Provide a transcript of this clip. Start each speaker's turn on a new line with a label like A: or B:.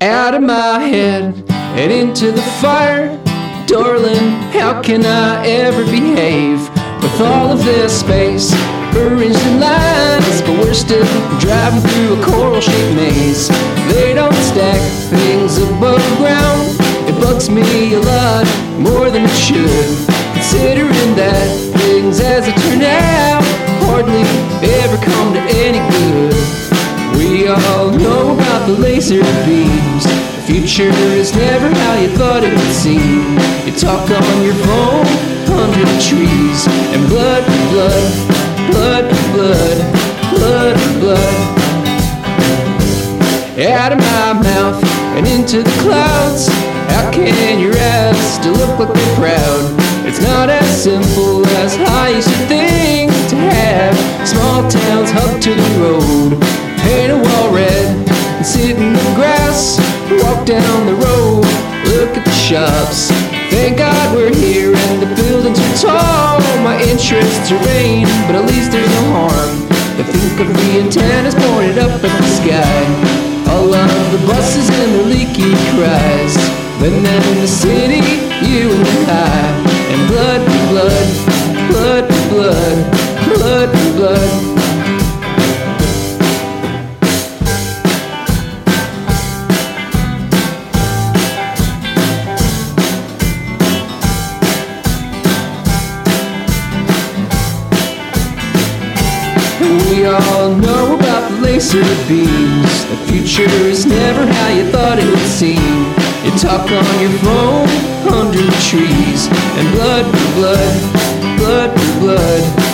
A: out of my head and into the fire. Darling, how can I ever behave with all of this space? Arranged in lines, but we're still driving through a coral shaped maze. They don't stack things above ground. It bugs me a lot more than it should. Considering that things as they turn out hardly ever come to any good. The laser beams. The future is never how you thought it would seem. You talk on your phone under the trees, and blood, blood, blood, blood, blood, blood. Out of my mouth and into the clouds. How can your eyes still look like they're proud? It's not as simple as I used to think to have small towns hugged to the road. And sit in the grass. Walk down the road, look at the shops. Thank God we're here and the buildings are tall. My interests are vain, but at least there's no harm. I think of the antennas pointed up at the sky. All of the buses and their leaky cries. But then in the city, We all know about the laser beams. The future is never how you thought it would seem. You talk on your phone under the trees, and blood, blood, blood, blood, blood, blood.